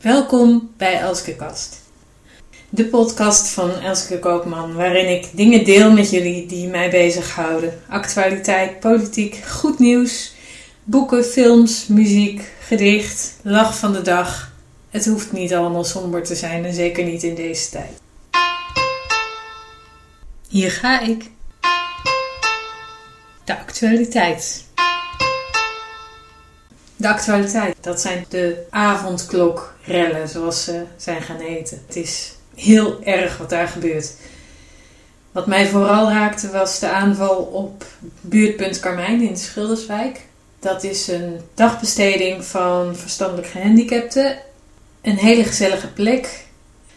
Welkom bij Elskekast. De podcast van Elske Koopman, waarin ik dingen deel met jullie die mij bezighouden. Actualiteit, politiek, goed nieuws, boeken, films, muziek, gedicht, lach van de dag. Het hoeft niet allemaal somber te zijn en zeker niet in deze tijd. Hier ga ik. De actualiteit. De actualiteit, dat zijn de avondklokrellen, zoals ze zijn gaan heten. Het is heel erg wat daar gebeurt. Wat mij vooral raakte was de aanval op buurtpunt Carmijn in Schilderswijk. Dat is een dagbesteding van verstandelijk gehandicapten. Een hele gezellige plek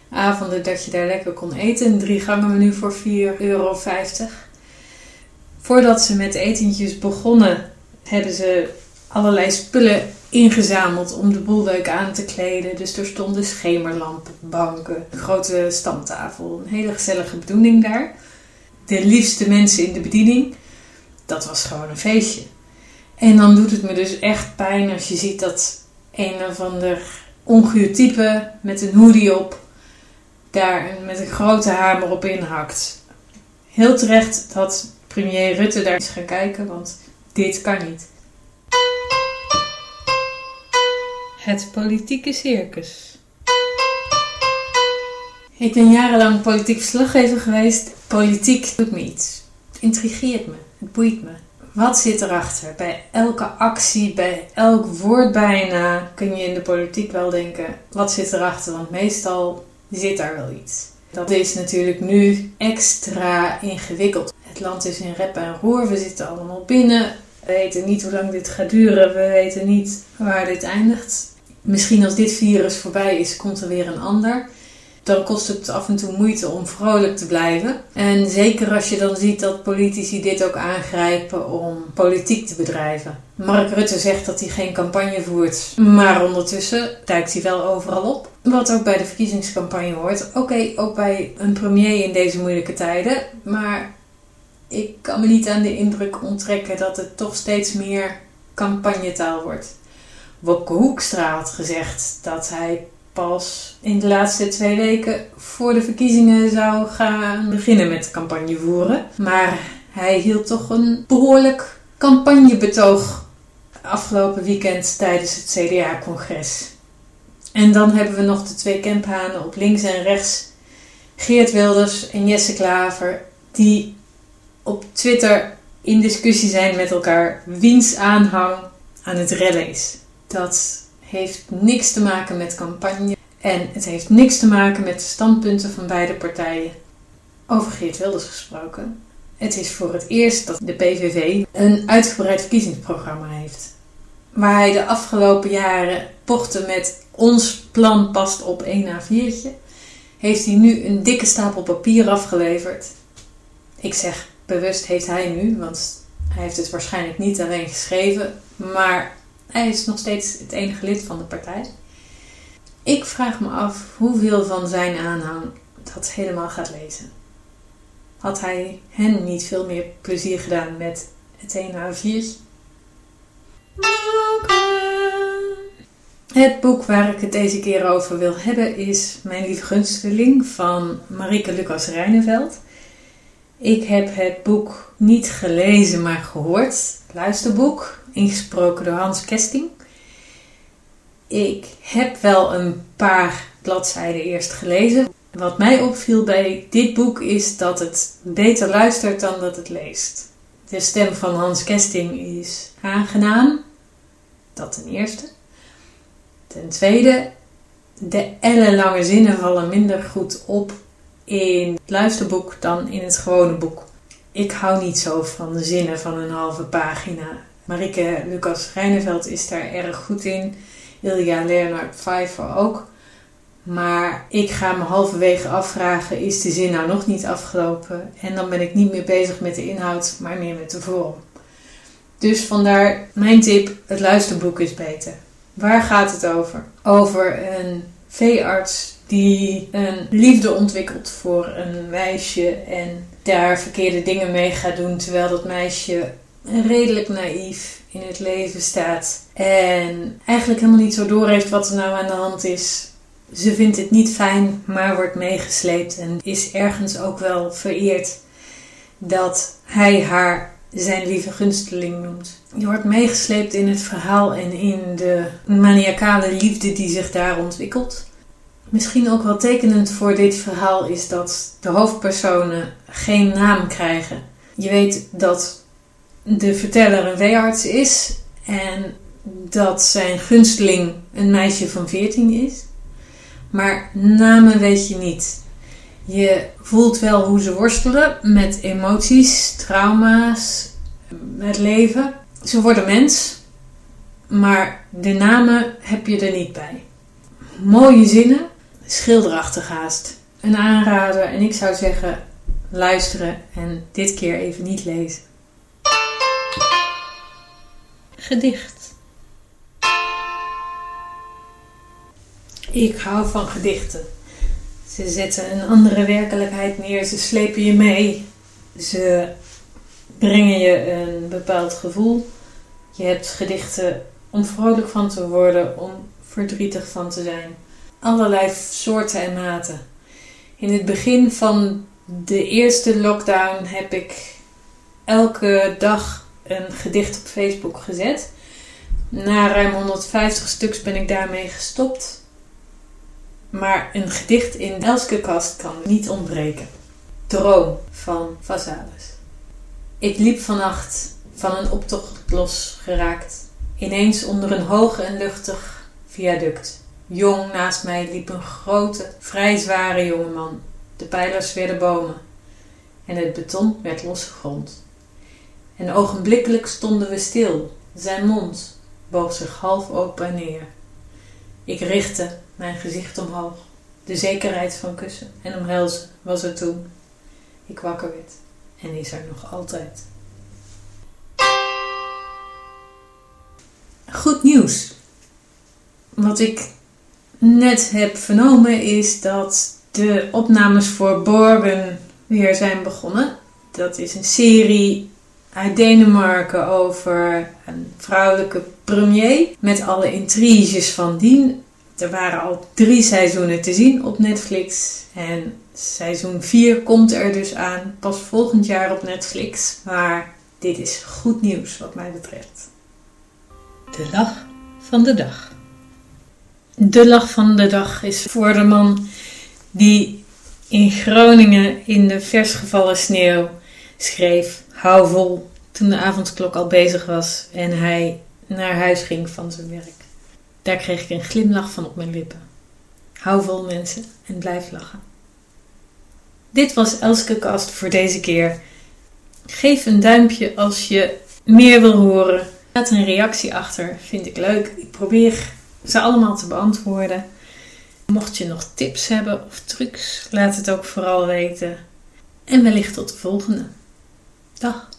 avonden dat je daar lekker kon eten. Drie gangen menu voor 4,50 euro. Voordat ze met etentjes begonnen, hebben ze allerlei spullen ingezameld om de boel aan te kleden. Dus er stonden schemerlampen, banken, grote stamtafel. Een hele gezellige bedoeling daar. De liefste mensen in de bediening. Dat was gewoon een feestje. En dan doet het me dus echt pijn als je ziet dat een of ander onguur type met een hoodie op daar met een grote hamer op inhakt. Heel terecht dat premier Rutte daar is gaan kijken, want dit kan niet. Het politieke circus. Ik ben jarenlang politiek verslaggever geweest. Politiek doet me iets. Het intrigeert me. Het boeit me. Wat zit erachter? Bij elke actie, bij elk woord bijna kun je in de politiek wel denken: wat zit erachter? Want meestal zit daar wel iets. Dat is natuurlijk nu extra ingewikkeld. Het land is in rep en roer, we zitten allemaal binnen. We weten niet hoe lang dit gaat duren, we weten niet waar dit eindigt. Misschien als dit virus voorbij is, komt er weer een ander dan kost het af en toe moeite om vrolijk te blijven. En zeker als je dan ziet dat politici dit ook aangrijpen om politiek te bedrijven. Mark Rutte zegt dat hij geen campagne voert, maar ondertussen duikt hij wel overal op. Wat ook bij de verkiezingscampagne hoort. Oké, ook bij een premier in deze moeilijke tijden, maar ik kan me niet aan de indruk onttrekken dat het toch steeds meer campagnetaal wordt. Wopke Hoekstra had gezegd dat hij pas in de laatste twee weken voor de verkiezingen zou gaan beginnen met campagne voeren. Maar hij hield toch een behoorlijk campagnebetoog afgelopen weekend tijdens het CDA-congres. En dan hebben we nog de twee kemphanen op links en rechts. Geert Wilders en Jesse Klaver, die op Twitter in discussie zijn met elkaar wiens aanhang aan het rellen is. Dat heeft niks te maken met campagne en het heeft niks te maken met de standpunten van beide partijen. Over Geert Wilders gesproken. Het is voor het eerst dat de PVV een uitgebreid verkiezingsprogramma heeft. Waar hij de afgelopen jaren pochte met ons plan past op 1 A4'tje, heeft hij nu een dikke stapel papier afgeleverd. Ik zeg bewust heeft hij nu, want hij heeft het waarschijnlijk niet alleen geschreven, maar hij is nog steeds het enige lid van de partij. Ik vraag me af hoeveel van zijn aanhang dat helemaal gaat lezen. Had hij hen niet veel meer plezier gedaan met het ene A4'tje? Het boek waar ik het deze keer over wil hebben is Mijn lieve gunsteling van Marike Lucas Rijneveld. Ik heb het boek niet gelezen, maar gehoord. Luisterboek ingesproken door Hans Kesting. Ik heb wel een paar bladzijden eerst gelezen. Wat mij opviel bij dit boek is dat het beter luistert dan dat het leest. De stem van Hans Kesting is aangenaam. Dat ten eerste. Ten tweede, de ellenlange zinnen vallen minder goed op in het luisterboek dan in het gewone boek. Ik hou niet zo van de zinnen van een halve pagina. Marike Lucas Rijneveld is daar erg goed in. Ilja Leonard Pfeiffer ook. Maar ik ga me halverwege afvragen: is de zin nou nog niet afgelopen? En dan ben ik niet meer bezig met de inhoud, maar meer met de vorm. Dus vandaar mijn tip: het luisterboek is beter. Waar gaat het over? Over een veearts die een liefde ontwikkelt voor een meisje en daar verkeerde dingen mee gaat doen, terwijl dat meisje redelijk naïef in het leven staat en eigenlijk helemaal niet zo doorheeft wat er nou aan de hand is. Ze vindt het niet fijn, maar wordt meegesleept en is ergens ook wel vereerd dat hij haar zijn lieve gunsteling noemt. Je wordt meegesleept in het verhaal en in de maniacale liefde die zich daar ontwikkelt. Misschien ook wel tekenend voor dit verhaal is dat de hoofdpersonen geen naam krijgen. Je weet dat de verteller een weearts is en dat zijn gunsteling een meisje van 14 is. Maar namen weet je niet. Je voelt wel hoe ze worstelen met emoties, trauma's, het leven. Ze worden mens, maar de namen heb je er niet bij. Mooie zinnen, schilderachtig haast. Een aanrader en ik zou zeggen luisteren en dit keer even niet lezen. Gedicht. Ik hou van gedichten. Ze zetten een andere werkelijkheid neer, ze slepen je mee, ze brengen je een bepaald gevoel. Je hebt gedichten om vrolijk van te worden, om verdrietig van te zijn. Allerlei soorten en maten. In het begin van de eerste lockdown heb ik elke dag een gedicht op Facebook gezet. Na ruim 150 stuks ben ik daarmee gestopt. Maar een gedicht in elke kast kan niet ontbreken. Droom van Vazalis. Ik liep vannacht van een optocht losgeraakt. Ineens onder een hoog en luchtig viaduct. Jong naast mij liep een grote, vrij zware jongeman. De pijlers werden bomen en het beton werd losgegrond. En ogenblikkelijk stonden we stil. Zijn mond boog zich half open en neer. Ik richtte mijn gezicht omhoog. De zekerheid van kussen en omhelzen was er toen ik wakker werd en is er nog altijd. Goed nieuws. Wat ik net heb vernomen is dat de opnames voor Borgen weer zijn begonnen. Dat is een serie uit Denemarken over een vrouwelijke premier met alle intriges van dien. Er waren al drie seizoenen te zien op Netflix. En seizoen 4 komt er dus aan. Pas volgend jaar op Netflix. Maar dit is goed nieuws wat mij betreft. De lach van de dag. De lach van de dag is voor de man die in Groningen in de versgevallen sneeuw schreef: Hou vol. Toen de avondklok al bezig was en hij naar huis ging van zijn werk. Daar kreeg ik een glimlach van op mijn lippen. Hou vol mensen en blijf lachen. Dit was Elske Kast voor deze keer. Geef een duimpje als je meer wil horen. Laat een reactie achter, vind ik leuk. Ik probeer ze allemaal te beantwoorden. Mocht je nog tips hebben of trucs, laat het ook vooral weten. En wellicht tot de volgende. Dag.